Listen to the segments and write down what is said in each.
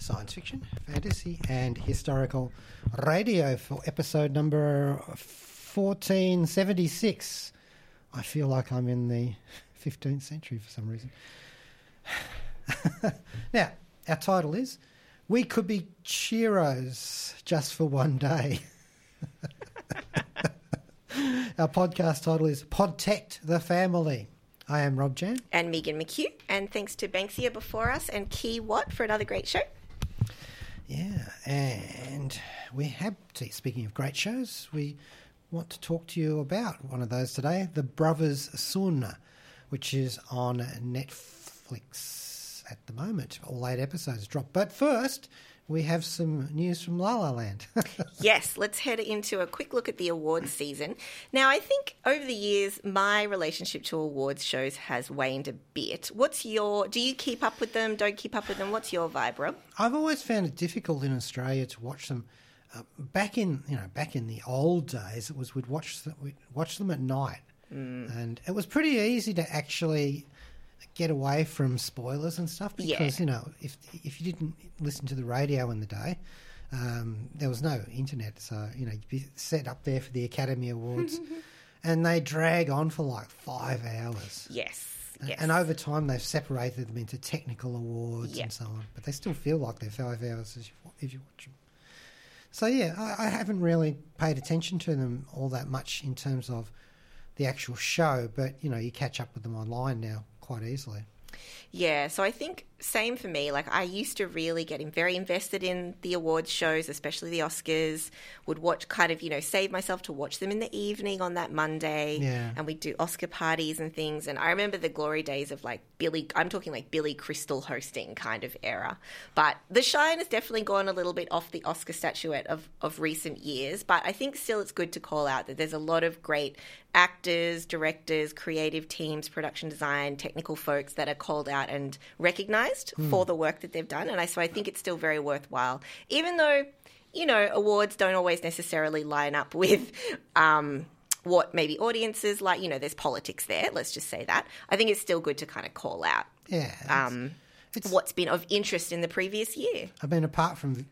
science fiction, fantasy, and historical radio for episode number 1476. I feel like I'm in the 15th century for some reason. now, our title is We Could Be Churros Just for One Day. our podcast title is Protect the Family. I am Rob Jan. And Megan McKeough, and thanks to Banksia before us and Key Watt for another great show. Yeah, and we have, to, speaking of great shows, we want to talk to you about one of those today The Brothers Sun, which is on Netflix at the moment. All eight episodes dropped. But first, we have some news from La La Land. yes, let's head into a quick look at the awards season. Now, I think over the years, my relationship to awards shows has waned a bit. What's your, do you keep up with them? Don't keep up with them? What's your vibe, Rob? I've always found it difficult in Australia to watch them. Uh, back in you know back in the old days, it was we'd watch them, we'd watch them at night, mm. and it was pretty easy to actually get away from spoilers and stuff because yeah. you know if if you didn't listen to the radio in the day, um, there was no internet, so you know you'd be set up there for the Academy Awards, and they drag on for like five hours. Yes. Yes. And over time, they've separated them into technical awards yep. and so on, but they still feel like they're five hours if you watch them. So yeah, I, I haven't really paid attention to them all that much in terms of the actual show, but you know, you catch up with them online now quite easily. Yeah, so I think same for me. Like I used to really get very invested in the awards shows, especially the Oscars. Would watch kind of you know save myself to watch them in the evening on that Monday, yeah. and we'd do Oscar parties and things. And I remember the glory days of like Billy. I'm talking like Billy Crystal hosting kind of era. But the shine has definitely gone a little bit off the Oscar statuette of of recent years. But I think still it's good to call out that there's a lot of great actors, directors, creative teams, production design, technical folks that are called out and recognized mm. for the work that they've done. And I, so I think it's still very worthwhile, even though, you know, awards don't always necessarily line up with. Um, what maybe audiences like, you know, there's politics there, let's just say that. I think it's still good to kind of call out yeah, um, it's, what's been of interest in the previous year. I mean, apart from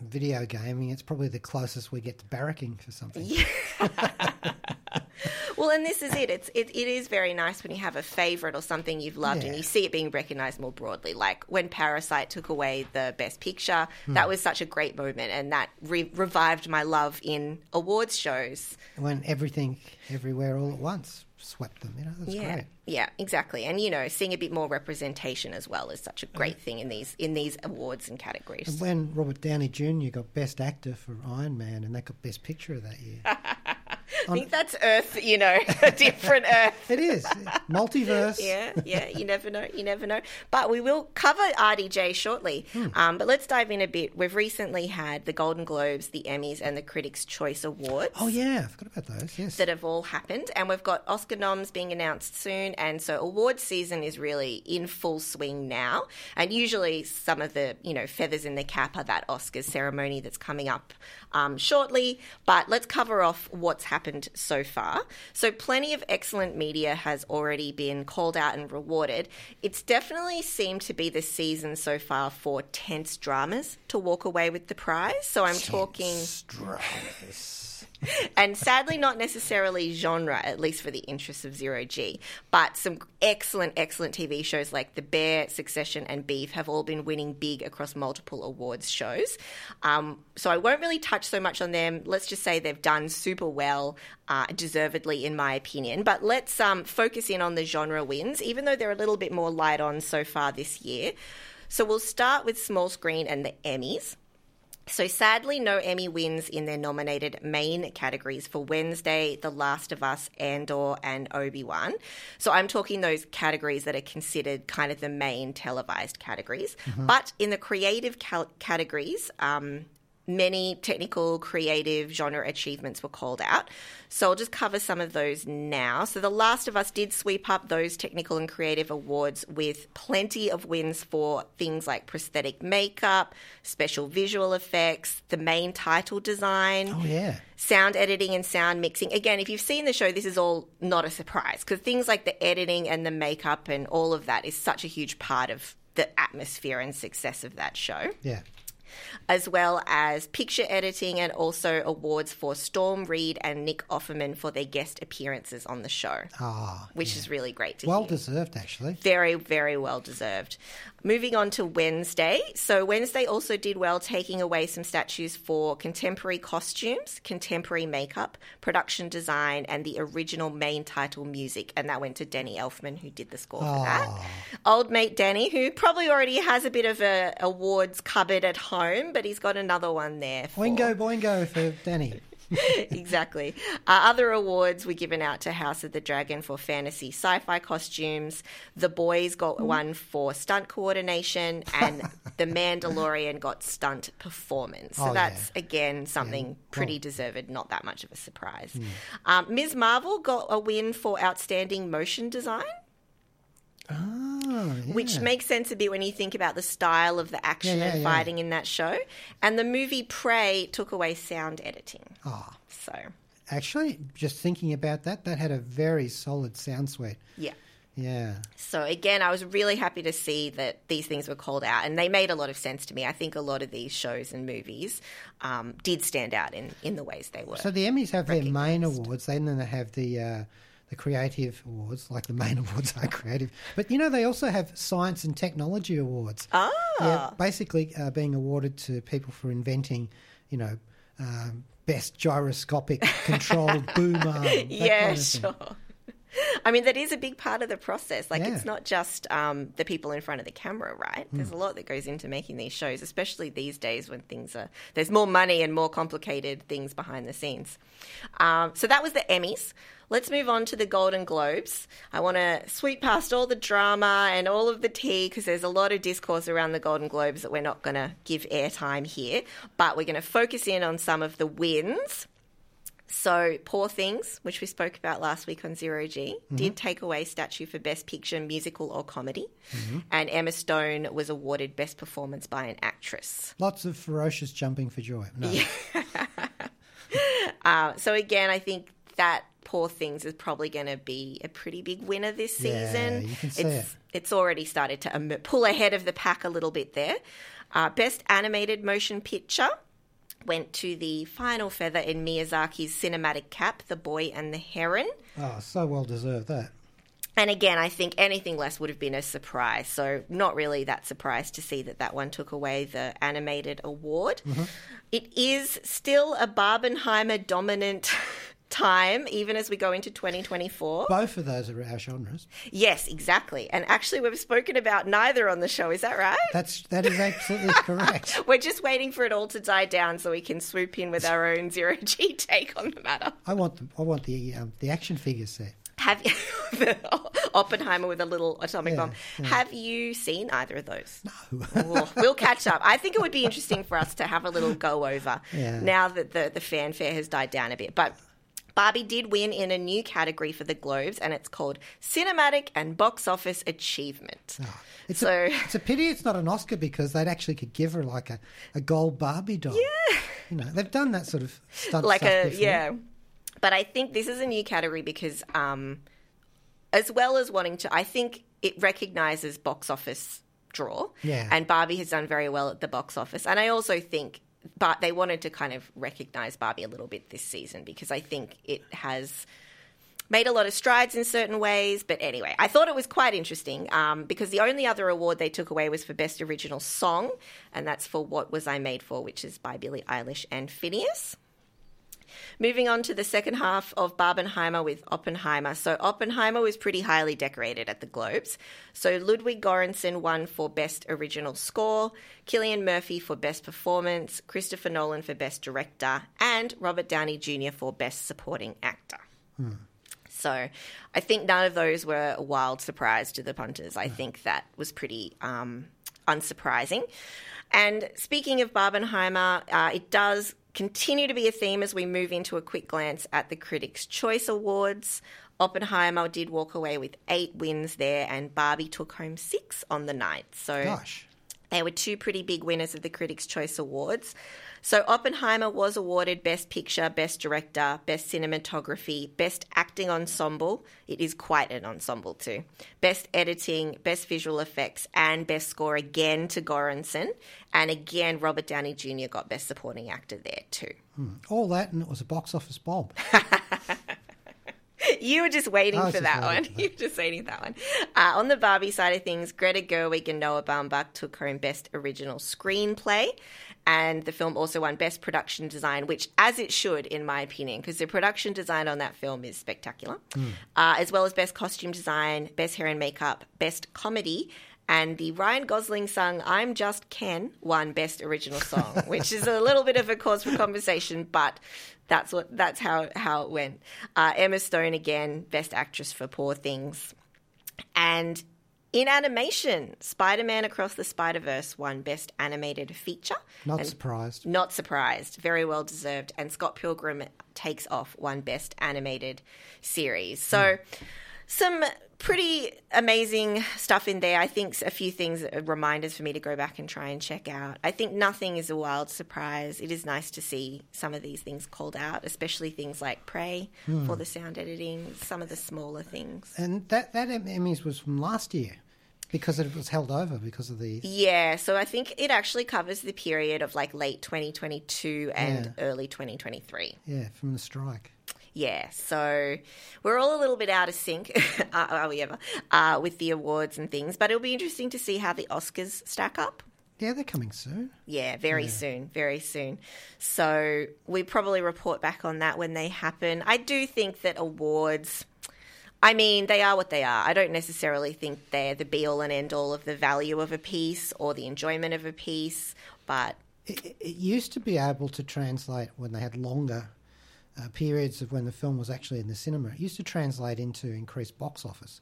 video gaming, it's probably the closest we get to barracking for something. Yeah. well, and this is it. It's it, it is very nice when you have a favorite or something you've loved Yeah. and you see it being recognized more broadly. Like when Parasite took away the Best Picture, that hmm. was such a great moment, and that re- revived my love in awards shows. When everything, everywhere, all at once swept them, you know, that's yeah, great. yeah, exactly. And you know, seeing a bit more representation as well is such a great thing in these in these awards and categories. And when Robert Downey Jr. got Best Actor for Iron Man, and that got Best Picture of that year. I think that's Earth, you know, a different Earth. it is multiverse. yeah, yeah. You never know. You never know. But we will cover RDJ shortly. Um, but let's dive in a bit. We've recently had the Golden Globes, the Emmys, and the Critics' Choice Awards. Oh yeah, I forgot about those. Yes. That have all happened, and we've got Oscar noms being announced soon, and so award season is really in full swing now. And usually, some of the you know feathers in the cap are that Oscars ceremony that's coming up um, shortly. But let's cover off what's happened so far. So, plenty of excellent media has already been called out and rewarded. It's definitely seemed to be the season so far for tense dramas to walk away with the prize. So, I'm talking. Dramas. and sadly not necessarily genre, at least for the interests of Zero G. But some excellent, excellent TV shows like The Bear, Succession, and Beef have all been winning big across multiple awards shows. Um, so I won't really touch so much on them. Let's just say they've done super well, uh, deservedly, in my opinion. But let's um, focus in on the genre wins, even though they're a little bit more light on so far this year. So we'll start with small screen and the Emmys. So sadly, no Emmy wins in their nominated main categories for Wednesday, The Last of Us, Andor, and Obi Wan. So I'm talking those categories that are considered kind of the main televised categories. But in the creative cal- categories, um, many technical, creative, genre achievements were called out. So I'll just cover some of those now. So The Last of Us did sweep up those technical and creative awards with plenty of wins for things like prosthetic makeup, special visual effects, the main title design Oh yeah. sound editing and sound mixing. Again, if you've seen the show, this is all not a surprise because things like the editing and the makeup and all of that is such a huge part of the atmosphere and success of that show, Yeah. As well as picture editing and also awards for Storm Reed and Nick Offerman for their guest appearances on the show, Ah, which is really great to well hear. deserved actually. Very, very well deserved. Moving on to Wednesday. So, Wednesday also did well, taking away some statues for contemporary costumes, contemporary makeup, production design, and the original main title music. And that went to Danny Elfman, who did the score for that. Ah. Old mate Danny, who probably already has a bit of a awards cupboard at home, but he's got another one there. For Oingo Boingo for Danny. exactly. Uh, other awards were given out to House of the Dragon for fantasy sci fi costumes. The Boys got one for stunt coordination, and The Mandalorian got stunt performance. So Oh, that's, yeah. again, something well- pretty deserved, not that much of a surprise. Hmm. Um, Ms. Marvel got a win for outstanding motion design. Oh, yeah. Which makes sense a bit when you think about the style of the action Yeah, yeah, and fighting in that show. And the movie Prey took away sound editing. Oh, So, actually, just thinking about that, that had a very solid sound suite. yeah. Yeah. So again, I was really happy to see that these things were called out, and they made a lot of sense to me. I think a lot of these shows and movies um, did stand out in, in the ways they were. So the Emmys have their main awards, then they have the uh, the creative awards, like the main awards are creative. But you know, they also have science and technology awards. ah, Yeah, basically uh, being awarded to people for inventing, you know, um, best gyroscopic controlled boom arm. yeah, kind of sure. I mean, that is a big part of the process. Like, Yeah. it's not just um, the people in front of the camera, right? There's Hmm. a lot that goes into making these shows, especially these days when things are there's more money and more complicated things behind the scenes. Um, so that was the Emmys. Let's move on to the Golden Globes. I want to sweep past all the drama and all of the tea because there's a lot of discourse around the Golden Globes that we're not going to give airtime here, but we're going to focus in on some of the wins. So, Poor Things, which we spoke about last week on Zero G, did take away statue for Best Picture, Musical or Comedy, and Emma Stone was awarded Best Performance by an Actress. Lots of ferocious jumping for joy. No. Uh, so again, I think that Poor Things is probably going to be a pretty big winner this season. Yeah, you can see it's it. it's already started to um, pull ahead of the pack a little bit there. Uh, Best Animated Motion Picture went to the final feather in Miyazaki's cinematic cap, The Boy and the Heron. Oh, so well deserved that. And again, I think anything less would have been a surprise. So, not really that surprised to see that that one took away the animated award. Mm-hmm. It is still a Barbenheimer dominant time, even as we go into 2024. Both of those are our genres. yes, exactly. And actually, we've spoken about neither on the show. Is that right? That's that is absolutely correct. We're just waiting for it all to die down so we can swoop in with our own zero G take on the matter. I want the I want the um, the action figure set. Have you, the Oppenheimer with a little atomic Yeah, bomb? yeah. Have you seen either of those? No. We'll, we'll catch up. I think it would be interesting for us to have a little go over Yeah. now that the, the fanfare has died down a bit. But Barbie did win in a new category for the Globes, and it's called Cinematic and Box Office Achievement. It's So- a it's a pity it's not an Oscar because they'd actually could give her like a, a gold Barbie doll. Yeah. You know, they've done that sort of stunt like stuff a before. yeah but i think this is a new category because um as well as wanting to i think it recognizes box office draw Yeah. and barbie has done very well at the box office and i also think but they wanted to kind of recognize barbie a little bit this season because i think it has made a lot of strides in certain ways. But anyway, I thought it was quite interesting um, because the only other award they took away was for Best Original Song, and that's for What Was I Made For, which is by Billie Eilish and Finneas. Moving on to the second half of Barbenheimer with Oppenheimer. So, Oppenheimer was pretty highly decorated at the Globes. So, Ludwig Göransson won for Best Original Score, Cillian Murphy for Best Performance, Christopher Nolan for Best Director, and Robert Downey Jr. for Best Supporting Actor. So I think none of those were a wild surprise to the punters. I think that was pretty um, unsurprising. And speaking of Barbenheimer, uh, it does continue to be a theme as we move into a quick glance at the Critics' Choice Awards. Oppenheimer did walk away with eight wins there, and Barbie took home six on the night. So Gosh. they were two pretty big winners of the Critics' Choice Awards. So Oppenheimer was awarded Best Picture, Best Director, Best Cinematography, Best Acting Ensemble. It is quite an ensemble too. Best Editing, Best Visual Effects, and Best Score again to Göransson. And again, Robert Downey Jr. got Best Supporting Actor there too. All that, and it was a box office bomb. You were just waiting for that one. for that. You were just waiting for that one. Uh, on the Barbie side of things, Greta Gerwig and Noah Baumbach took home Best Original Screenplay. And the film also won Best Production Design, which, as it should, in my opinion, because the production design on that film is spectacular, uh, as well as Best Costume Design, Best Hair and Makeup, Best Comedy. And the Ryan Gosling song "I'm Just Ken" won Best Original Song, which is a little bit of a cause for conversation, but that's what that's how how it went. Uh, Emma Stone again, Best Actress for Poor Things, and in animation, Spider-Man Across the Spider-Verse won Best Animated Feature. Not And- surprised. not surprised. Very well deserved. And Scott Pilgrim takes off one Best Animated Series. So, hmm. Some pretty amazing stuff in there. I think a few things uh, reminders for me to go back and try and check out. I think nothing is a wild surprise. It is nice to see some of these things called out, especially things like Prey hmm. for the sound editing, some of the smaller things. And that that Emmys was from last year because it was held over because of the. Yeah, so I think it actually covers the period of like late 2022 and early 2023. Yeah, from the strike. Yeah, so we're all a little bit out of sync, are we ever, uh, with the awards and things. But it'll be interesting to see how the Oscars stack up. Yeah, they're coming soon. Yeah, very soon, very soon. So we probably report back on that when they happen. I do think that awards. I mean, they are what they are. I don't necessarily think they're the be all and end all of the value of a piece or the enjoyment of a piece, but it- it used to be able to translate when they had longer uh, periods of when the film was actually in the cinema. It used to translate into increased box office.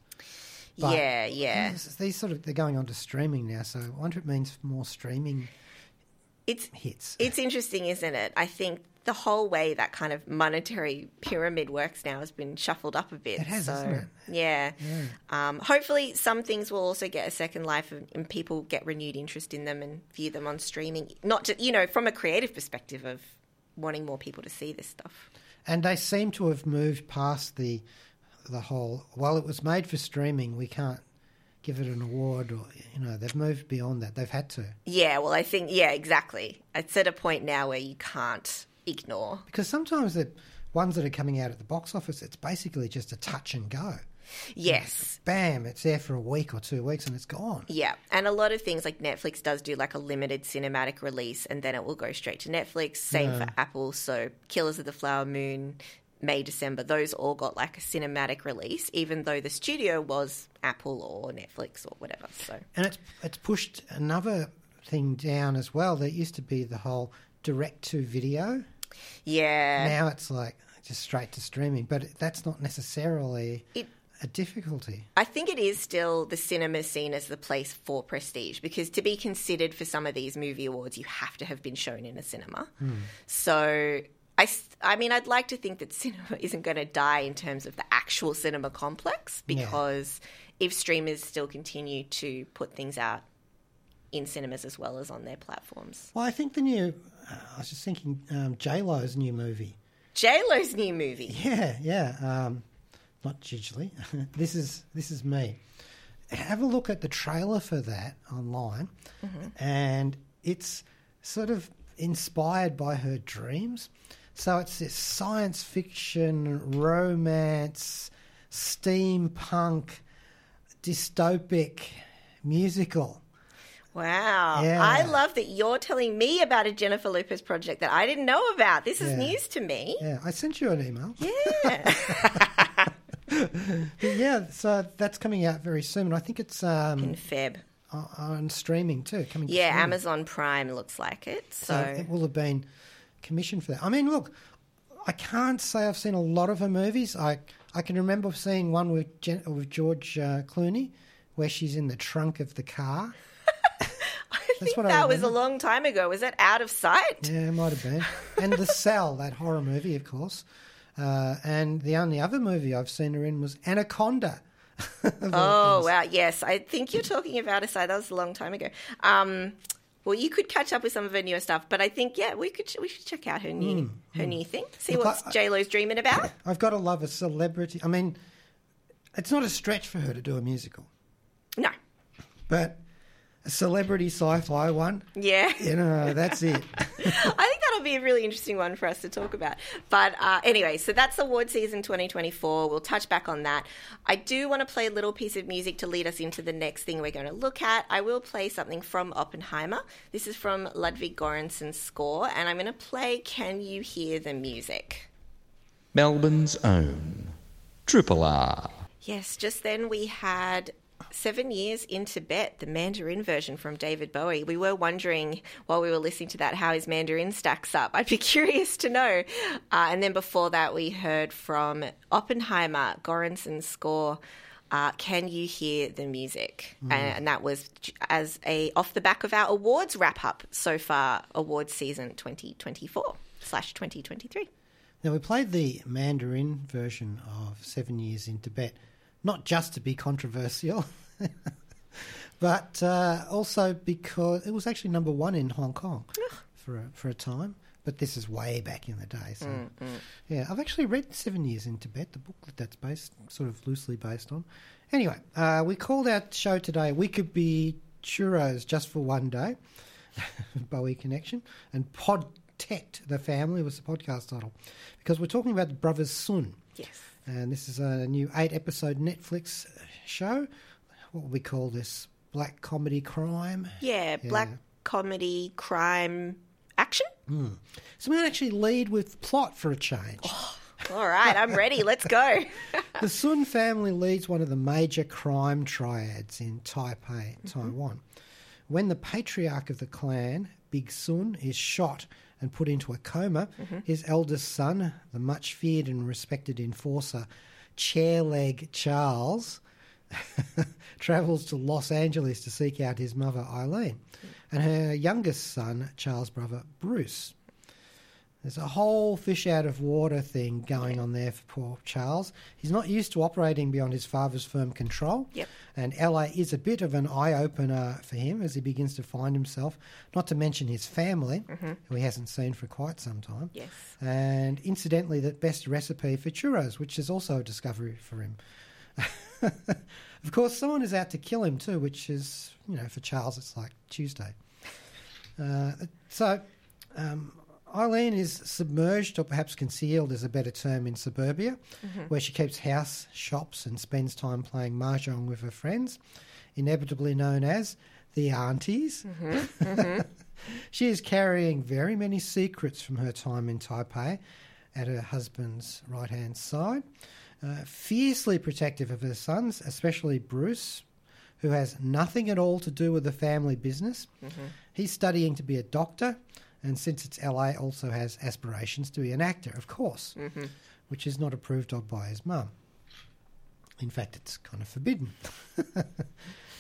But- yeah, yeah. These, these sort of they're going on to streaming now, so I wonder if it means more streaming It's hits. It's interesting, isn't it? I think the whole way that kind of monetary pyramid works now has been shuffled up a bit. It has, so, hasn't it? Yeah. Um, hopefully, some things will also get a second life and, and people get renewed interest in them and view them on streaming. Not to, you know, from a creative perspective of wanting more people to see this stuff. And they seem to have moved past the the whole. Well, it was made for streaming. We can't give it an award, or you know, they've moved beyond that. They've had to Yeah, well, I think, yeah, exactly. It's at a point now where you can't ignore. because sometimes the ones that are coming out at the box office, it's basically just a touch and go. Yes. Bam! It's there for a week or two weeks, and it's gone. Yeah, and a lot of things like Netflix does do like a limited cinematic release, and then it will go straight to Netflix. Same for Apple. So Killers of the Flower Moon, May December, those all got like a cinematic release, even though the studio was Apple or Netflix or whatever. So And it's it's pushed another thing down as well. There used to be the whole direct to video. yeah, Now it's like just straight to streaming, but that's not necessarily It- a difficulty. I think it is still the cinema seen as the place for prestige because to be considered for some of these movie awards, you have to have been shown in a cinema. So. I, I mean, I'd like to think that cinema isn't going to die in terms of the actual cinema complex Yeah. because if streamers still continue to put things out in cinemas as well as on their platforms. Well, I think the new. Uh, I was just thinking um, J Lo's new movie. J Lo's new movie. Yeah, yeah. Um, not Gigli. this is this is me. Have a look at the trailer for that online, mm-hmm. and it's sort of inspired by her dreams. So it's this science fiction, romance, steampunk, dystopic musical. Wow. Yeah. I love that you're telling me about a Jennifer Lopez project that I didn't know about. This is Yeah. news to me. Yeah, I sent you an email. Yeah. But yeah, so that's coming out very soon. And I think it's um, in Feb. on- streaming too. Coming Yeah, streaming. Amazon Prime looks like it. So, So it will have been commissioned for that. I mean, look, I can't say I've seen a lot of her movies. I I can remember seeing one with with George uh, Clooney, where she's in the trunk of the car. I think what I that was a long time ago. Was that out of sight? Yeah, it might have been. And The Cell, that horror movie, of course. Uh, and the only other movie I've seen her in was Anaconda. Oh wow, yes. I think you're talking about aside. That was a long time ago. Um, well, you could catch up with some of her newer stuff, but I think yeah, we could we should check out her new her new thing. See Look, what J Lo's dreaming about. I've got to love a celebrity. I mean, it's not a stretch for her to do a musical, No, but a celebrity sci-fi one, yeah. you know, that's it. I think that'll be a really interesting one for us to talk about. But uh, anyway, so that's award season 2024. We'll touch back on that. I do want to play a little piece of music to lead us into the next thing we're going to look at. I will play something from Oppenheimer. This is from Ludwig Göransson's score, and I'm going to play Can You Hear the Music? Melbourne's own Triple R. Yes, just then we had Seven Years in Tibet, the Mandarin version from David Bowie. We were wondering while we were listening to that how his Mandarin stacks up. I'd be curious to know. Uh, and then before that, we heard from Oppenheimer, Goransson's score. Uh, Can you hear the music? And, and that was as a off the back of our awards wrap up so far, awards season 2024 slash 2023. Now we played the Mandarin version of Seven Years in Tibet, not just to be controversial, but uh, also because it was actually number one in Hong Kong for a, for a time. But this is way back in the day. So, yeah, I've actually read Seven Years in Tibet, the book that that's based, sort of loosely based on. Anyway, uh, we called our show today. We could be churros just for one day. Bowie connection and Podtect the family was the podcast title because we're talking about the brothers Sun. Yes. And this is a new eight episode Netflix show. What would we call this? Black comedy crime. Yeah, black comedy, crime, action. Hmm. So we might actually lead with plot for a change. Oh, all right, I'm ready. Let's go. The Sun family leads one of the major crime triads in Taipei, mm-hmm. Taiwan. When the patriarch of the clan, Big Sun, is shot and put into a coma, mm-hmm. his eldest son, the much feared and respected enforcer, Chairleg Charles, travels to Los Angeles to seek out his mother, Eileen, and her youngest son, Charles' brother, Bruce. There's a whole fish out of water thing going on there for poor Charles. He's not used to operating beyond his father's firm control. Yep. And LA is a bit of an eye opener for him as he begins to find himself, not to mention his family, mm-hmm. who he hasn't seen for quite some time. Yes. And incidentally, the best recipe for churros, which is also a discovery for him. of course, someone is out to kill him too, which is, you know, for Charles, it's like Tuesday. Uh, so, um, Eileen is submerged, or perhaps concealed is a better term, in suburbia, where she keeps house, shops, and spends time playing mahjong with her friends, inevitably known as the aunties. she is carrying very many secrets from her time in Taipei at her husband's right hand side. Uh, fiercely protective of her sons, especially Bruce, who has nothing at all to do with the family business. He's studying to be a doctor, and since it's LA, also has aspirations to be an actor, of course, which is not approved of by his mum. In fact, it's kind of forbidden.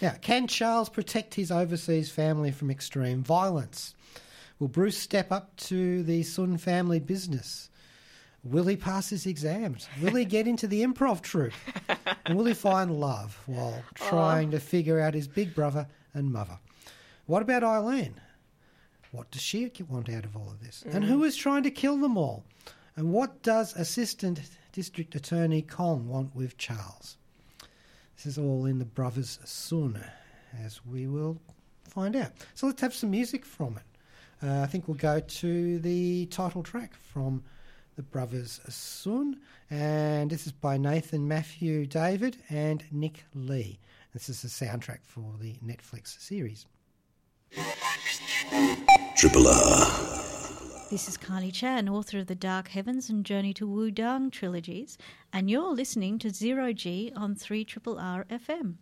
now, can Charles protect his overseas family from extreme violence? Will Bruce step up to the Sun family business? Will he pass his exams? Will he get into the improv troupe? And will he find love while trying to figure out his big brother and mother? What about Eileen? What does she want out of all of this? And who is trying to kill them all? And what does Assistant District Attorney Kong want with Charles? This is all in the Brothers Sun, as we will find out. So let's have some music from it. Uh, I think we'll go to the title track from the Brothers Sun, and this is by Nathan Matthew David and Nick Lee. This is the soundtrack for the Netflix series. Triple R. This is Kylie Chan, author of the Dark Heavens and Journey to Wudang trilogies, and you're listening to Zero G on 3 R FM.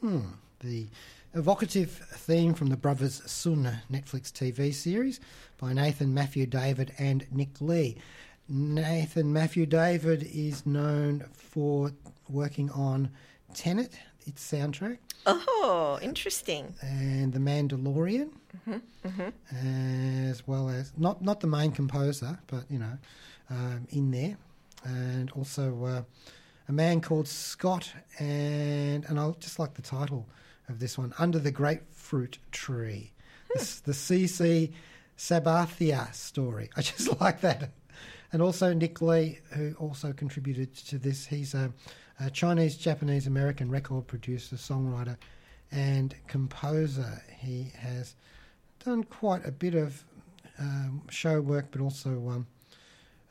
Hmm, the evocative theme from the Brothers Sun Netflix TV series by Nathan Matthew David and Nick Lee. Nathan Matthew David is known for working on Tenet, its soundtrack, Oh, interesting. and The Mandalorian, as well as not not the main composer, but you know, um, in there, and also uh, a man called Scott, and and I just like the title of this one, Under the Grapefruit Tree, the, the CC Sabathia story. I just like that. And also Nick Lee, who also contributed to this. He's a, a Chinese, Japanese, American record producer, songwriter, and composer. He has done quite a bit of um, show work, but also um,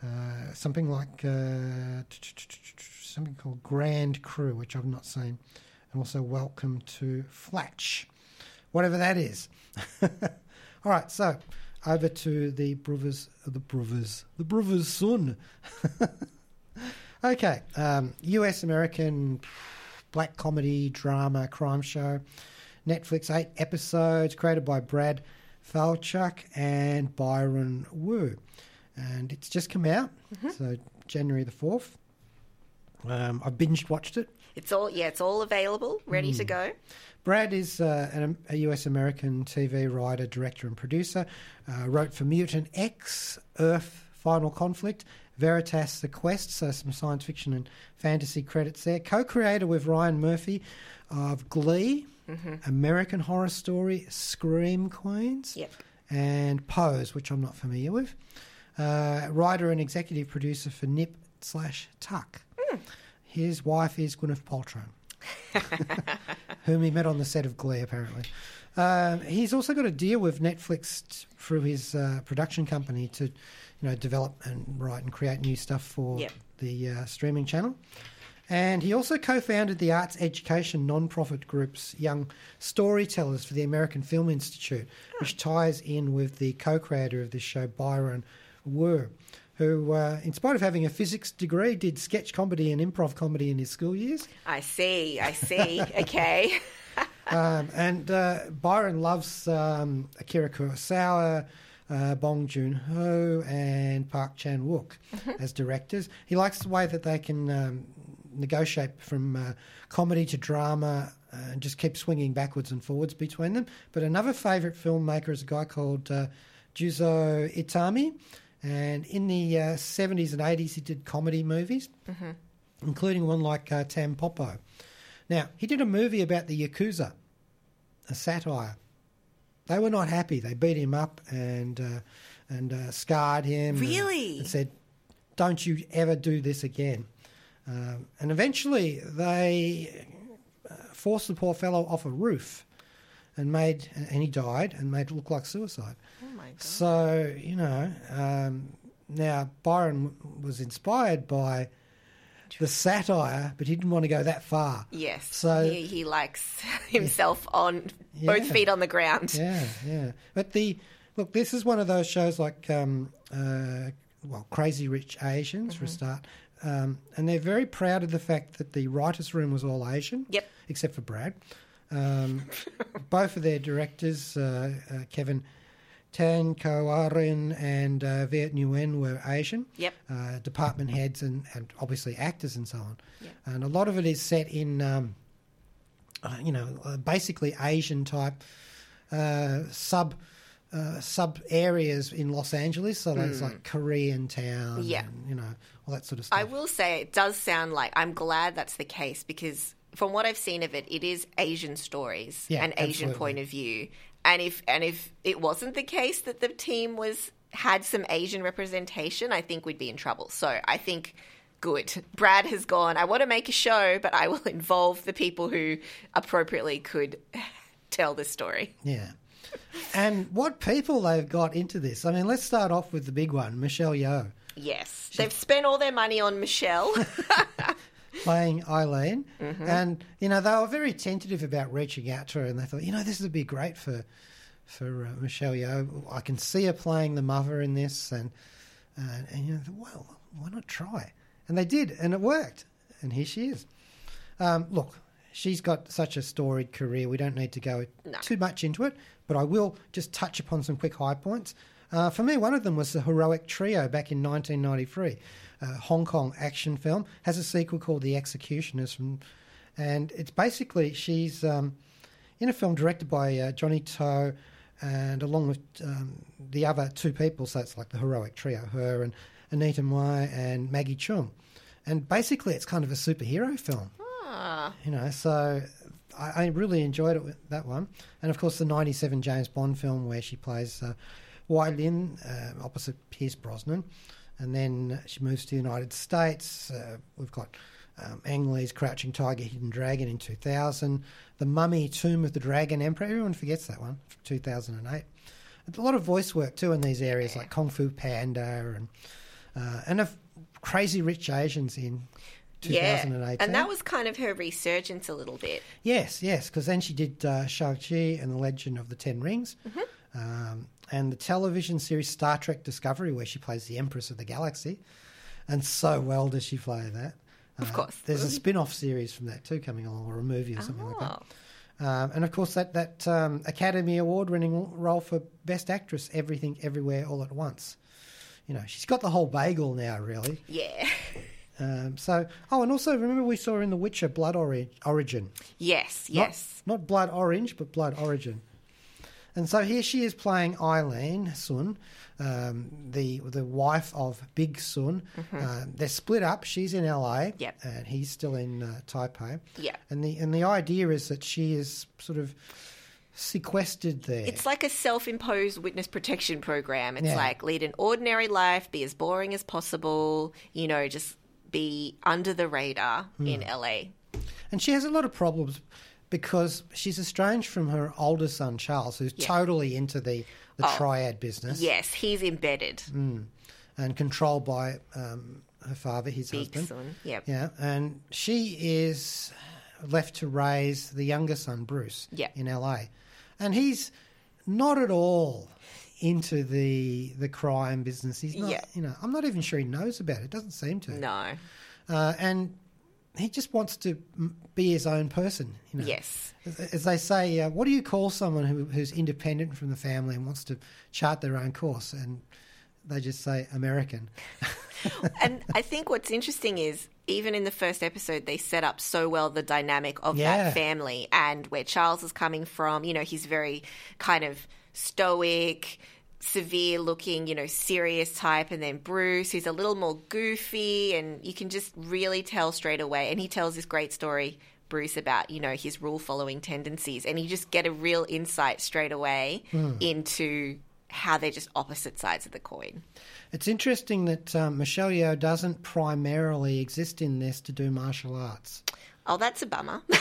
uh, something like uh, something called Grand Crew, which I've not seen, and also Welcome to Flatch, whatever that is. All right, so over to the brothers, the brothers, the brothers' son. okay, um, U.S. American black comedy drama crime show, Netflix, eight episodes, created by Brad Falchuk and Byron Wu, and it's just come out, so January the fourth. Um, I binge watched it. It's all yeah, it's all available, ready to go. Brad is uh, an, a US American TV writer, director, and producer. Uh, wrote for Mutant X, Earth, Final Conflict, Veritas, The Quest, so some science fiction and fantasy credits there. Co creator with Ryan Murphy of Glee, American Horror Story, Scream Queens, Yep. and Pose, which I'm not familiar with. Uh, writer and executive producer for Nip slash Tuck. His wife is Gwyneth Paltrow whom he met on the set of Glee, apparently. Um, he's also got a deal with Netflix t- through his uh, production company to, you know, develop and write and create new stuff for Yep. the uh, streaming channel. And he also co-founded the arts education non-profit group's Young Storytellers for the American Film Institute, which ties in with the co-creator of this show, Byron Wu, who, uh, in spite of having a physics degree, did sketch comedy and improv comedy in his school years. I see, I see. okay. Um, and uh, Byron loves um, Akira Kurosawa, uh, Bong Joon Ho, and Park Chan Wook as directors. He likes the way that they can um, negotiate from uh, comedy to drama uh, and just keep swinging backwards and forwards between them. But another favourite filmmaker is a guy called uh, Juzo Itami. And in the uh, 70s and 80s, he did comedy movies, including one like uh, Tampopo. Now, he did a movie about the Yakuza, a satire. They were not happy. They beat him up and uh, and uh, scarred him. and- Really? And, said, "Don't you ever do this again." Um, and eventually, they uh, forced the poor fellow off a roof, and made and he died and made it look like suicide. Oh my god. So you know, um, now Byron w- was inspired by the satire, but he didn't want to go that far. Yes. So- he, he likes himself on both Yeah. feet on the ground. Yeah, yeah. But the look, this is one of those shows like um, uh, well, Crazy Rich Asians Mm-hmm. for a start, um, and they're very proud of the fact that the writers' room was all Asian. Yep. Except for Brad. Um, both of their directors, uh, uh, Kevin Tancharoen and uh, Viet Nguyen, were Asian. Yep. Uh, department heads and, and obviously actors and so on. Yep. And a lot of it is set in, um, uh, you know, uh, basically Asian type uh, sub uh, sub areas in Los Angeles. So there's like Korean town, Yeah. and, you know, all that sort of stuff. I will say it does sound like I'm glad that's the case because from what I've seen of it, it is Asian stories Yeah, and Asian absolutely. point of view. And if and if it wasn't the case that the team was had some Asian representation, I think we'd be in trouble. So I think good. Brad has gone, I want to make a show, but I will involve the people who appropriately could tell this story. Yeah. And what people they've got into this. I mean, let's start off with the big one, Michelle Yeoh Yes. They've spent all their money on Michelle. Playing Eileen. Mm-hmm. And, you know, they were very tentative about reaching out to her and they thought, you know, this would be great for for uh, Michelle Yeoh. I can see her playing the mother in this. And, uh, and you know, well, why not try? And they did, and it worked. And here she is. Um, look, she's got such a storied career. We don't need to go No. too much into it, but I will just touch upon some quick high points. Uh, for me, one of them was the Heroic Trio back in 1993. Uh, Hong Kong action film. Has a sequel called The Executioners from and it's basically she's um, in a film directed by uh, Johnnie To, and along with um, the other two people, so it's like the heroic trio, her and Anita Mui and Maggie Cheung, and basically it's kind of a superhero film. Ah, You know, so I, I really enjoyed it that one, and of course the '97 James Bond film where she plays uh, Lin uh, opposite Pierce Brosnan, and then she moves to the United States. Uh, we've got um, Ang Lee's Crouching Tiger, Hidden Dragon in 2000, The Mummy, Tomb of the Dragon Emperor. Everyone forgets that one 2008. A lot of voice work too in these areas like Kung Fu Panda and uh, and of Crazy Rich Asians in 2018. yeah. And that was kind of her resurgence a little bit. Yes, yes, because then she did uh, Shang-Chi and the Legend of the Ten Rings, Mm-hmm. Um, and the television series Star Trek Discovery, where she plays the Empress of the Galaxy. And so well does she play that. Of Uh, course. There's a spin off series from that too coming along, or a movie or something like that. Oh. Um, and of course, that, that um, Academy Award winning role for Best Actress, Everything, Everywhere, All at Once. You know, she's got the whole bagel now, really. Yeah. Um, so, oh, and also remember we saw her in The Witcher Blood Ori- Origin. Yes, Not- yes. Not, blood orange, but blood origin. And so here she is playing Eileen Sun, um, the the wife of Big Sun. Uh, they're split up. She's in LA, Mm-hmm. Yep. and he's still in uh, Taipei. Yeah. And the and the idea is that she is sort of sequestered there. It's like a self imposed witness protection program. It's Yeah. like lead an ordinary life, be as boring as possible, you know, just be under the radar Hmm. in LA. And she has a lot of problems because she's estranged from her older son Charles, who's Yeah. totally into the the Oh. triad business. Yes, he's embedded. and controlled by um, her father, his Big husband. son. Yep. Yeah, and she is left to raise the younger son, Bruce, Yeah. in LA, and he's not at all into the the crime business. He's not. Yeah. You know, I'm not even sure he knows about it. Doesn't seem to. No. Uh, and he just wants to be his own person. You know. Yes. As, as they say, uh, what do you call someone who, who's independent from the family and wants to chart their own course? And they just say American. and I think what's interesting is even in the first episode, they set up so well the dynamic of Yeah. that family and where Charles is coming from. You know, he's very kind of stoic, severe looking, you know, serious type. And then Bruce, who's a little more goofy, and you can just really tell straight away. And he tells this great story. Bruce about you know his rule following tendencies and you just get a real insight straight away into how they're just opposite sides of the coin. It's interesting that um, Michelle Yeoh doesn't primarily exist in this to do martial arts. Oh, that's a bummer.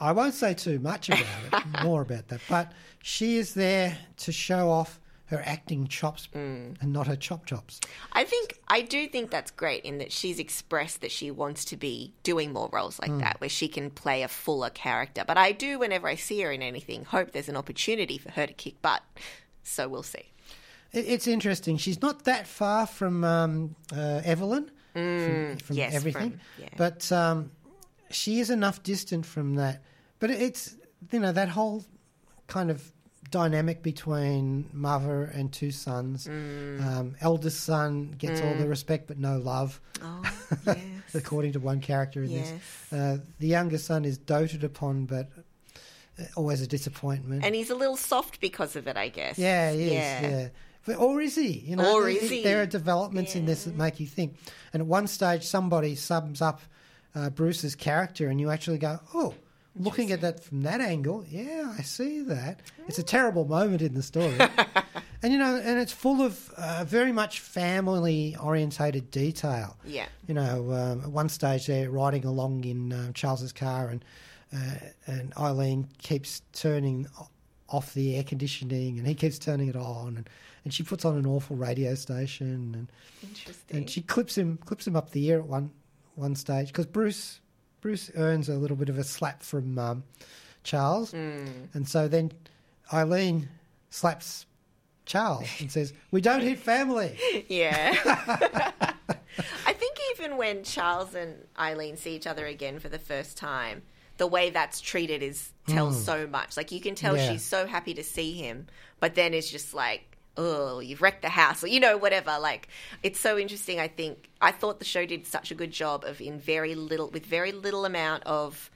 I won't say too much about it, more about that, but she is there to show off her acting chops and not her chop chops. I think I do think that's great in that she's expressed that she wants to be doing more roles like that where she can play a fuller character. But I do whenever I see her in anything hope there's an opportunity for her to kick butt. So we'll see. It's interesting. She's not that far from um, uh, Evelyn from, from yes, everything, from- yeah. but um, she is enough distant from that. But it's you know that whole kind of dynamic between mother and two sons. Mm. Um, eldest son gets all the respect but no love, Oh, yes. according to one character in Yes. this. Uh, the younger son is doted upon, but uh, always a disappointment. and he's a little soft because of it, I guess. Yeah, he is. Yeah. But, or is he? You know, Or is he? There are developments in this that make you think. And at one stage, somebody sums up uh, Bruce's character, and you actually go, "Oh, looking at that from that angle, yeah, I see that." It's a terrible moment in the story, and you know, and it's full of uh, very much family orientated detail. Yeah. You know, um, at one stage they're riding along in um, Charles's car, and uh, and Eileen keeps turning off the air conditioning, and he keeps turning it on, and, and she puts on an awful radio station, and Interesting. and she clips him clips him up the ear at one one stage because Bruce Bruce earns a little bit of a slap from um, Charles, and so then Eileen slaps Charles and says, "We don't hit family." Yeah. I think even when Charles and Eileen see each other again for the first time, the way that's treated is tells so much. Like you can tell. Yeah. she's so happy to see him, but then it's just like oh, you've wrecked the house, or you know, whatever. Like, it's so interesting. I think I thought the show did such a good job of in very little, with very little amount of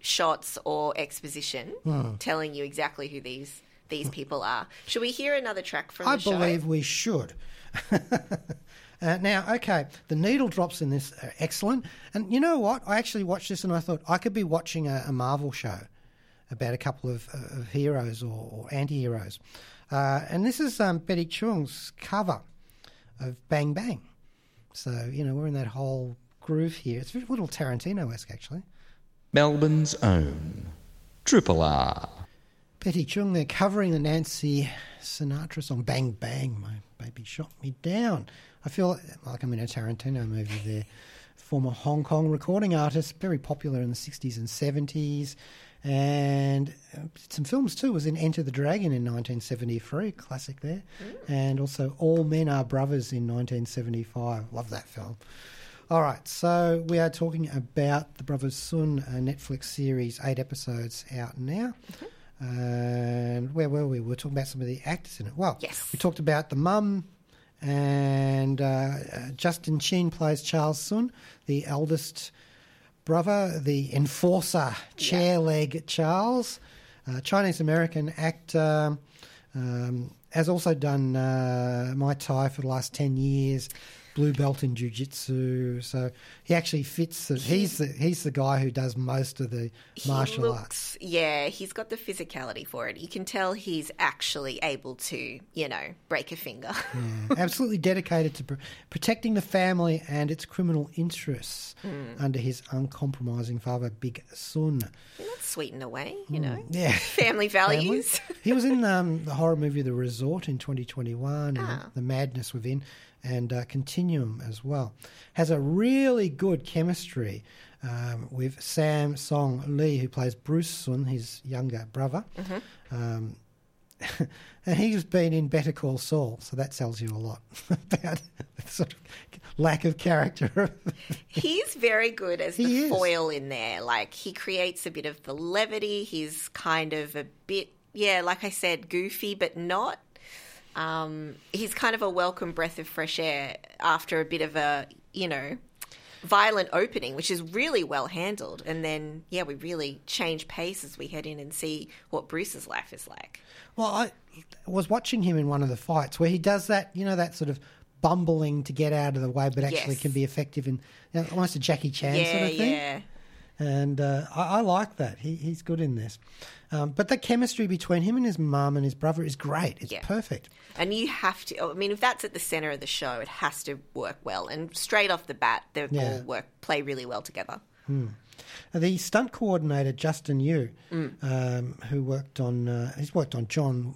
shots or exposition, Hmm. telling you exactly who these these people are. Should we hear another track from I the show? believe we should. uh, now, okay, the needle drops in this are excellent. And you know what? I actually watched this and I thought I could be watching a, a Marvel show about a couple of, uh, of heroes or, or anti heroes. Uh, and this is um, Betty Chung's cover of Bang Bang. So, you know, we're in that whole groove here. It's a little Tarantino esque, actually. Melbourne's own Triple R. Betty Chung, they're covering the Nancy Sinatra song Bang Bang, My Baby Shot Me Down. I feel like I'm in a Tarantino movie there. Former Hong Kong recording artist, very popular in the 60s and 70s. And uh, some films too, was in Enter the Dragon in 1973, classic there. And also All Men Are Brothers in 1975. Love that film. All right, so we are talking about the Brothers Sun uh, Netflix series, eight episodes out now. And where were we? We were talking about some of the actors in it. Well, Yes. we talked about the mum, and uh, uh, Justin Chien plays Charles Sun, the eldest brother, the enforcer, chair leg Charles, uh, Chinese American actor. Um, has also done uh, Muay Thai for the last 10 years, blue belt in Jiu Jitsu. So he actually fits, the, he's, the, he's the guy who does most of the He martial arts. yeah, he's got the physicality for it. You can tell he's actually able to, you know, break a finger. Yeah, absolutely dedicated to pr- protecting the family and its criminal interests Hmm. under his uncompromising father, Big Sun. That's sweet in a way, you know. Yeah. Family values. he was in um, the horror movie The Resort in 2021 and Ah. The Madness Within and uh, Continuum as well. Has a really good chemistry um, with Sam Song Li, who plays Bruce Sun, his younger brother. Mm-hmm. Um, and he's been in Better Call Saul, so that tells you a lot about the sort of lack of character. He's very good as the is. foil in there. Like he creates a bit of the levity. He's kind of a bit, yeah, like I said, goofy, but not. Um, he's kind of a welcome breath of fresh air after a bit of a, you know, violent opening, which is really well handled. And then, yeah, we really change pace as we head in and see what Bruce's life is like. Well, I was watching him in one of the fights where he does that, you know, that sort of bumbling to get out of the way, but actually Yes. can be effective in you know, almost a Jackie Chan yeah, sort of thing. yeah. And uh, I, I like that. He, he's good in this. Um, but the chemistry between him and his mum and his brother is great. It's Yeah. perfect. And you have to. I mean, if that's at the center of the show, it has to work well. And straight off the bat, they Yeah. all work play really well together. Uh, The stunt coordinator Justin Yu, Mm. um, who worked on uh, he's worked on John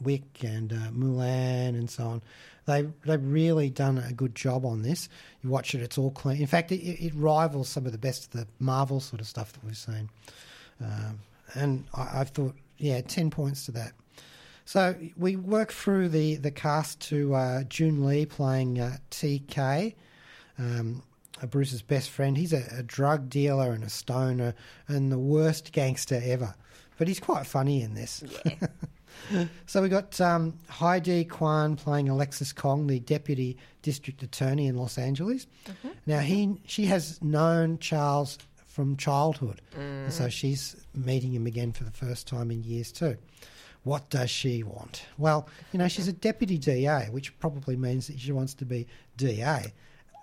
Wick and uh, Mulan and so on. They they've really done a good job on this. You watch it; it's all clean. In fact, it, it rivals some of the best of the Marvel sort of stuff that we've seen. Um, and I, I thought, yeah, ten points to that. So we work through the the cast to uh, Joon Lee playing uh, TK um, uh, Bruce's best friend. He's a, a drug dealer and a stoner and the worst gangster ever. But he's quite funny in this. so we got um, Highdee Kuan playing Alexis Kong, the deputy district attorney in Los Angeles. Now he she has known Charles from childhood, and so she's meeting him again for the first time in years too. What does she want? Well, you know, she's a deputy DA, which probably means that she wants to be DA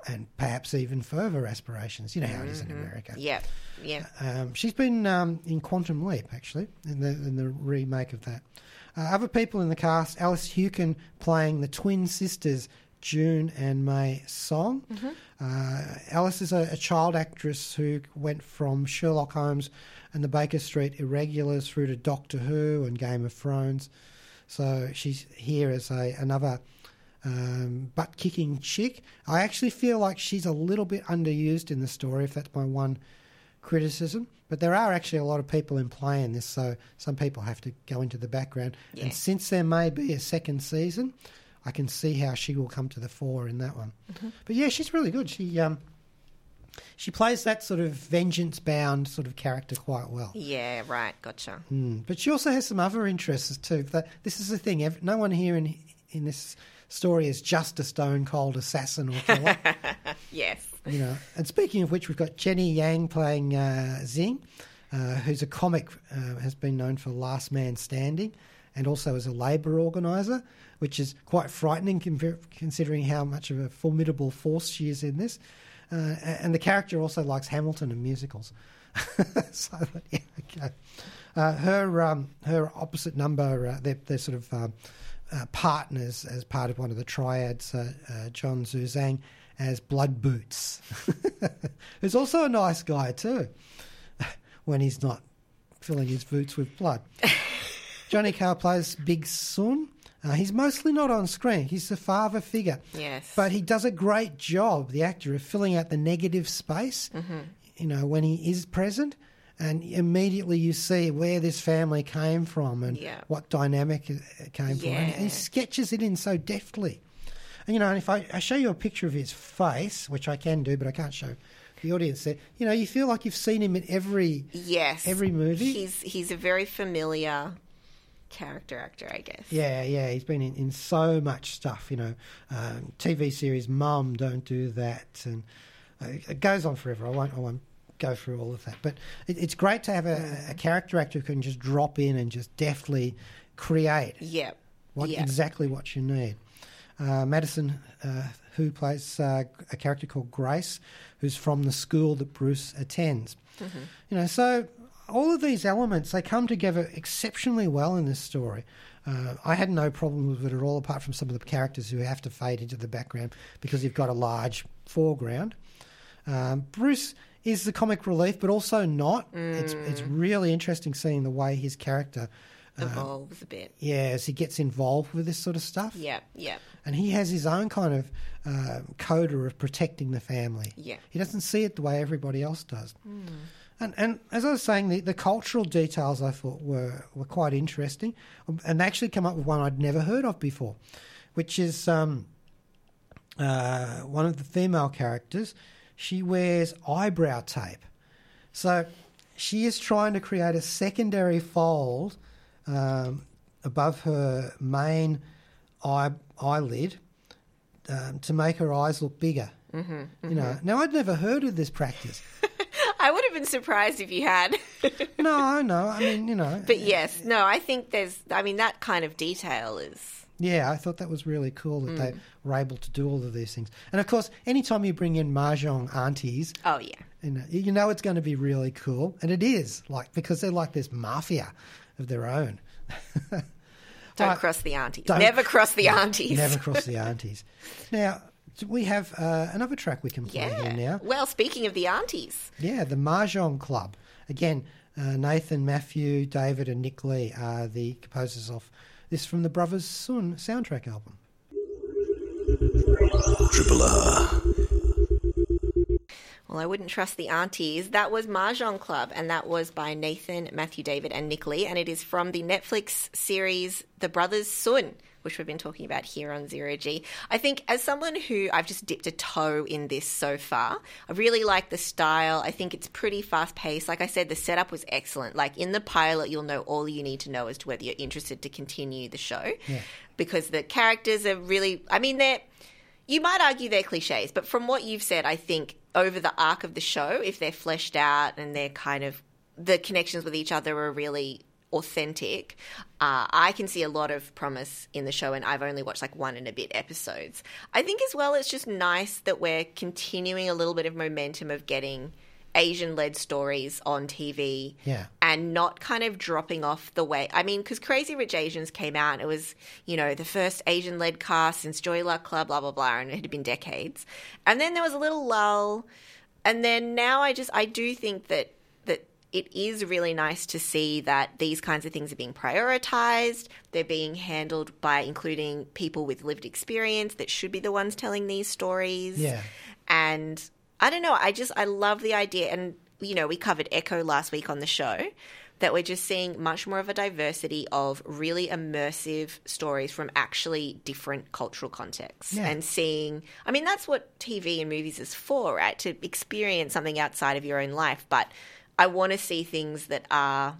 and perhaps even further aspirations. You know how it is in America. Yeah, yeah. Um, she's been um, in Quantum Leap, actually, in the, in the remake of that. Uh, other people in the cast Alice Hewkin playing the twin sisters June and May Song. Uh, Alice is a, a child actress who went from Sherlock Holmes and the Baker Street Irregulars through to Doctor Who and Game of Thrones. So she's here as a another um, butt kicking chick. I actually feel like she's a little bit underused in the story, if that's my one criticism. But there are actually a lot of people in play in this, so some people have to go into the background. Yeah. And since there may be a second season, I can see how she will come to the fore in that one. But yeah, she's really good. She um, she plays that sort of vengeance bound sort of character quite well. Yeah, right. Gotcha. Mm. But she also has some other interests too. This is the thing. no one here in in this story is just a stone cold assassin or killer. Yes. you know. And speaking of which, we've got Jenny Yang playing uh, Zing, uh, who's a comic, uh, has been known for Last Man Standing, and also as a labour organiser, which is quite frightening con- considering how much of a formidable force she is in this. Uh, and the character also likes Hamilton and musicals. so, yeah, okay. Uh, her um, her opposite number, uh, they're, they're sort of um, uh, partners as part of one of the triads. Uh, uh, Jon Xue Zhang as Blood Boots, who's also a nice guy too, when he's not filling his boots with blood. Johnny Carr plays Big Sun. Uh, he's mostly not on screen. He's the father figure. Yes. But he does a great job, the actor, of filling out the negative space, you know, when he is present. And immediately you see where this family came from and Yeah. what dynamic it came from. And he sketches it in so deftly. And, you know, and if I, I show you a picture of his face, which I can do, but I can't show the audience there, you know, you feel like you've seen him in every Yes. every movie. He's he's a very familiar character actor, I guess. Yeah, yeah, he's been in, in so much stuff, you know, um, TV series Mum, Don't Do That, and uh, it goes on forever. I won't, I won't go through all of that, but it, it's great to have a, a character actor who can just drop in and just deftly create Yeah. what yeah. exactly what you need. Uh, Madison, uh, who plays uh, a character called Grace, who's from the school that Bruce attends. Mm-hmm. You know, so all of these elements they come together exceptionally well in this story. Uh, I had no problem with it at all, apart from some of the characters who have to fade into the background because you've got a large foreground. Um, Bruce is the comic relief, but also not. It's it's Mm. really interesting seeing the way his character, Evolves a bit. yeah, as he gets involved with this sort of stuff. Yeah. Yeah. And he has his own kind of uh, coda of protecting the family. Yeah. He doesn't see it the way everybody else does. And, and as I was saying, the, the cultural details I thought were, were quite interesting. And they actually come up with one I'd never heard of before, which is um, uh, one of the female characters. She wears eyebrow tape. So she is trying to create a secondary fold um, above her main eye, eyelid um, to make her eyes look bigger. Mm-hmm, You know, now I'd never heard of this practice. I would have been surprised if you had. no, no, I mean, you know, but yes, no, I think there's I mean that kind of detail is yeah, I thought that was really cool that Mm. they were able to do all of these things. And of course, anytime you bring in mahjong aunties, oh yeah. you know, you know it's going to be really cool, and it is like because they're like this mafia of their own. Don't Right. cross the aunties. Don't- Never cross the aunties. Never cross the aunties. Now we have uh, another track we can play Yeah. here now. Well, speaking of the aunties, Yeah, the Mahjong Club. Again, uh, Nathan, Matthew, David, and Nick Lee are the composers of this from the Brothers Sun soundtrack album. Triple R. well, I wouldn't trust the aunties. That was Mahjong Club, and that was by Nathan, Matthew David, and Nick Lee, and it is from the Netflix series The Brothers Sun, which we've been talking about here on Zero G. I think as someone who I've just dipped a toe in this so far, I really like the style. I think it's pretty fast paced. Like I said, the setup was excellent. Like in the pilot, you'll know all you need to know as to whether you're interested to continue the show. Because the characters are really, I mean, they're, you might argue they're cliches, but from what you've said, I think over the arc of the show, if they're fleshed out and they're kind of the connections with each other are really authentic, uh, I can see a lot of promise in the show, and I've only watched like one and a bit episodes. I think as well, it's just nice that we're continuing a little bit of momentum of getting Asian led stories on TV Yeah. and not kind of dropping off the way. I mean, because Crazy Rich Asians came out, and it was, you know, the first Asian led cast since Joy Luck Club, blah, blah, blah, and it had been decades. And then there was a little lull. And then now I just, I do think that, that it is really nice to see that these kinds of things are being prioritized. They're being handled by including people with lived experience that should be the ones telling these stories. Yeah. And I don't know, I just I love the idea and you know, we covered Echo last week on the show that we're just seeing much more of a diversity of really immersive stories from actually different cultural contexts Yeah. and seeing I mean that's what TV and movies is for, right? To experience something outside of your own life, but I want to see things that are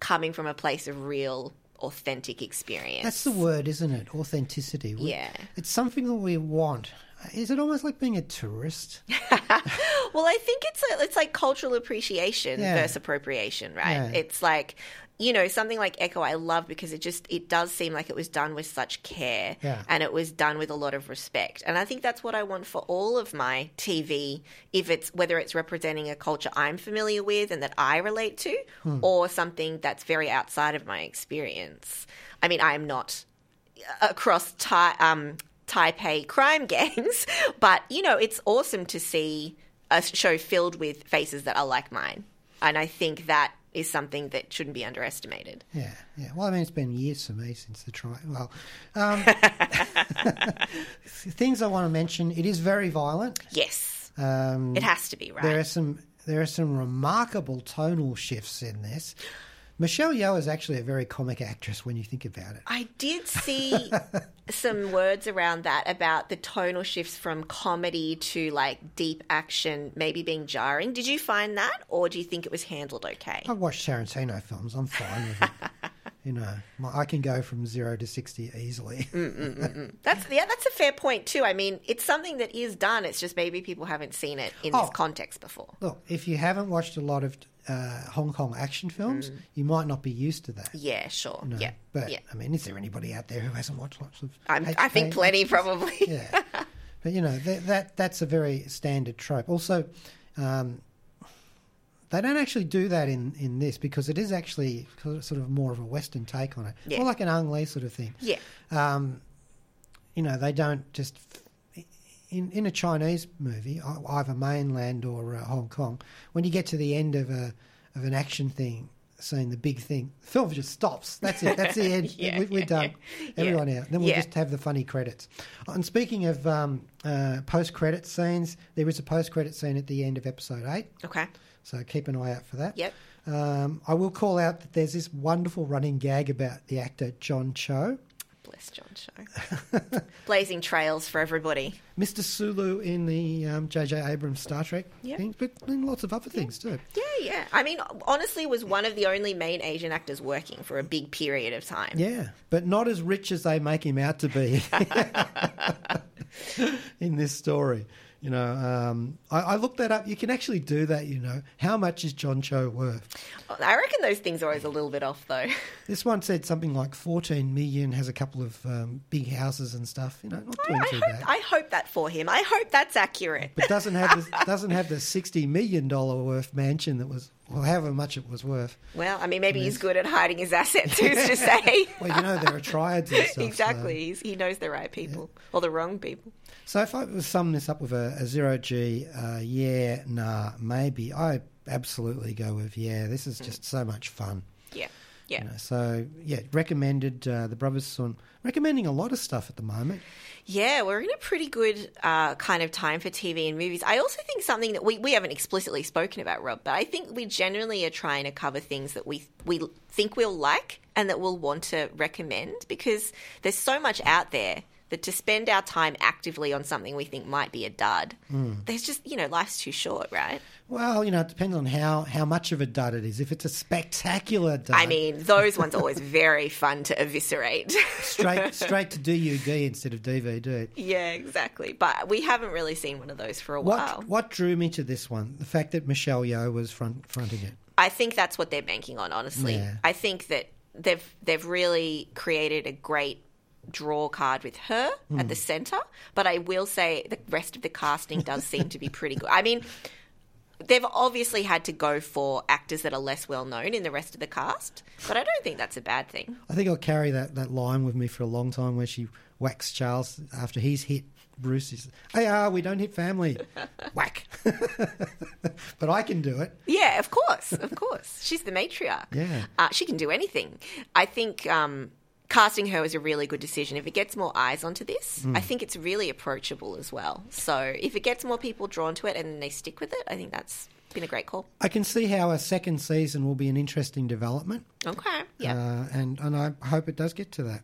coming from a place of real authentic experience. That's the word, isn't it? Authenticity. We- Yeah. It's something that we want. Is it almost like being a tourist? Well, I think it's a, it's like cultural appreciation Yeah. versus appropriation, right? Yeah. It's like you know something like Echo. I love because it just it does seem like it was done with such care, Yeah. and it was done with a lot of respect. And I think that's what I want for all of my TV. If it's whether it's representing a culture I'm familiar with and that I relate to, Hmm. or something that's very outside of my experience. I mean, I am not across Tai um, Taipei crime gangs, but you know, it's awesome to see a show filled with faces that are like mine, and I think that is something that shouldn't be underestimated. Yeah, yeah. Well, I mean, it's been years for me since the trial. Well, um, things I want to mention. It is very violent. Yes, Um, it has to be right. There are some there are some remarkable tonal shifts in this. Michelle Yeoh is actually a very comic actress when you think about it. I did see some words around that about the tonal shifts from comedy to like deep action maybe being jarring. Did you find that, or do you think it was handled okay? I've watched Tarantino films. I'm fine with it. you know, I can go from zero to sixty easily. Mm, mm, mm, that's yeah, that's a fair point too. I mean, it's something that is done. It's just maybe people haven't seen it in Oh. this context before. Look, if you haven't watched a lot of uh, Hong Kong action films, you might not be used to that. Yeah, sure. Mm. Yeah, but yeah. I mean, is there anybody out there who hasn't watched lots of? I'm, I think plenty probably. yeah. But you know that, that that's a very standard trope. Also, um, they don't actually do that in, in this because it is actually sort of more of a Western take on it, Yeah. more like an Ang Lee sort of thing. Yeah. Um, you know, they don't just in in a Chinese movie, either mainland or uh, Hong Kong. When you get to the end of a of an action thing, seeing the big thing, the film just stops. That's it. That's the end. Yeah, we, we're yeah, done. yeah. Everyone out. Then we'll just have the funny credits. And speaking of um, uh, post credit scenes, there is a post credit scene at the end of episode eight. Okay. So keep an eye out for that. Yep. Um, I will call out that there's this wonderful running gag about the actor John Cho. Bless John Cho. Blazing trails for everybody. Mr. Sulu in the um, J.J. Abrams Star Trek Yeah. things, but in lots of other things too. Yeah, yeah. I mean, honestly, was one of the only main Asian actors working for a big period of time. Yeah, but not as rich as they make him out to be in this story. You know, um, I, I looked that up. You can actually do that. You know, how much is John Cho worth? I reckon those things are always a little bit off, though. This one said something like 14 million, has a couple of um, big houses and stuff. You know, not doing I too hope, bad. I hope that for him. I hope that's accurate. but doesn't have the, doesn't have the 60 million dollar worth mansion that was, well, however much it was worth. Well, I mean, maybe he's good at hiding his assets. Who's to say? Well, you know, there are triads and stuff. so- exactly. He's, he knows the right people or the wrong people. So if I sum this up with a, a zero G, uh, yeah, nah, maybe, I absolutely go with yeah. This is just so much fun. Yeah. Yeah. You know, so yeah, recommended uh, the Brothers Sun. Recommending a lot of stuff at the moment. Yeah, we're in a pretty good uh, kind of time for TV and movies. I also think something that we, we haven't explicitly spoken about, Rob, but I think we generally are trying to cover things that we we think we'll like and that we'll want to recommend because there's so much out there that to spend our time actively on something we think might be a dud, hmm. there's just you know life's too short, right? Well, you know, it depends on how how much of a dud it is. If it's a spectacular dud, I mean, those ones are always very fun to eviscerate. straight straight to DUD instead of DVD. yeah, exactly. But we haven't really seen one of those for a while. What what drew me to this one? The fact that Michelle Yeoh was front fronting it. I think that's what they're banking on. Honestly, Yeah. I think that they've they've really created a great draw card with her Hmm. at the center. But I will say the rest of the casting does seem to be pretty good. I mean. They've obviously had to go for actors that are less well known in the rest of the cast, but I don't think that's a bad thing. I think I'll carry that, that line with me for a long time where she whacks Charles after he's hit Bruce. Says, Hey, ah, we don't hit family. Whack. but I can do it. Yeah, of course, of course. She's the matriarch. Yeah. Uh, she can do anything. I think um, casting her is a really good decision. If it gets more eyes onto this, Hmm. I think it's really approachable as well. So if it gets more people drawn to it and they stick with it, I think that's been a great call. I can see how a second season will be an interesting development. Okay. Yeah. Uh, and, and I hope it does get to that.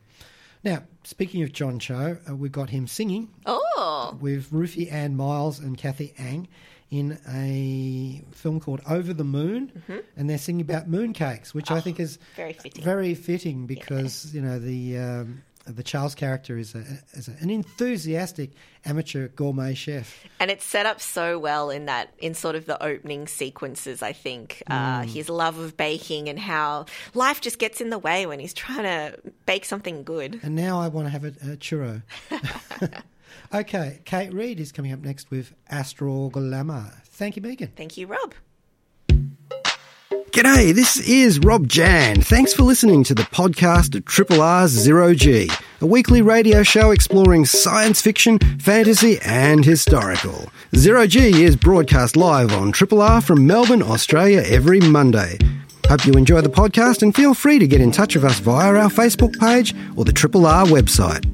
Now, speaking of John Cho, uh, we've got him singing. oh, with Ruthie Ann Miles and Cathy Ang in a film called Over the Moon, and they're singing about mooncakes, which I think is Mm-hmm. Oh, very fitting. very fitting because you know the um, the Charles character is a, is an enthusiastic amateur gourmet chef. And it's set up so well in that, in sort of the opening sequences, I think. Uh, his love of baking and how life just gets in the way when he's trying to bake something good. And now I want to have a, a churro. okay, Kate Reed is coming up next with Astral Glamour. Thank you, Megan. Thank you, Rob. G'day, this is Rob Jan. Thanks for listening to the podcast of Triple R's Zero G, a weekly radio show exploring science fiction, fantasy, and historical. Zero G is broadcast live on Triple R from Melbourne, Australia every Monday. Hope you enjoy the podcast and feel free to get in touch with us via our Facebook page or the Triple R website.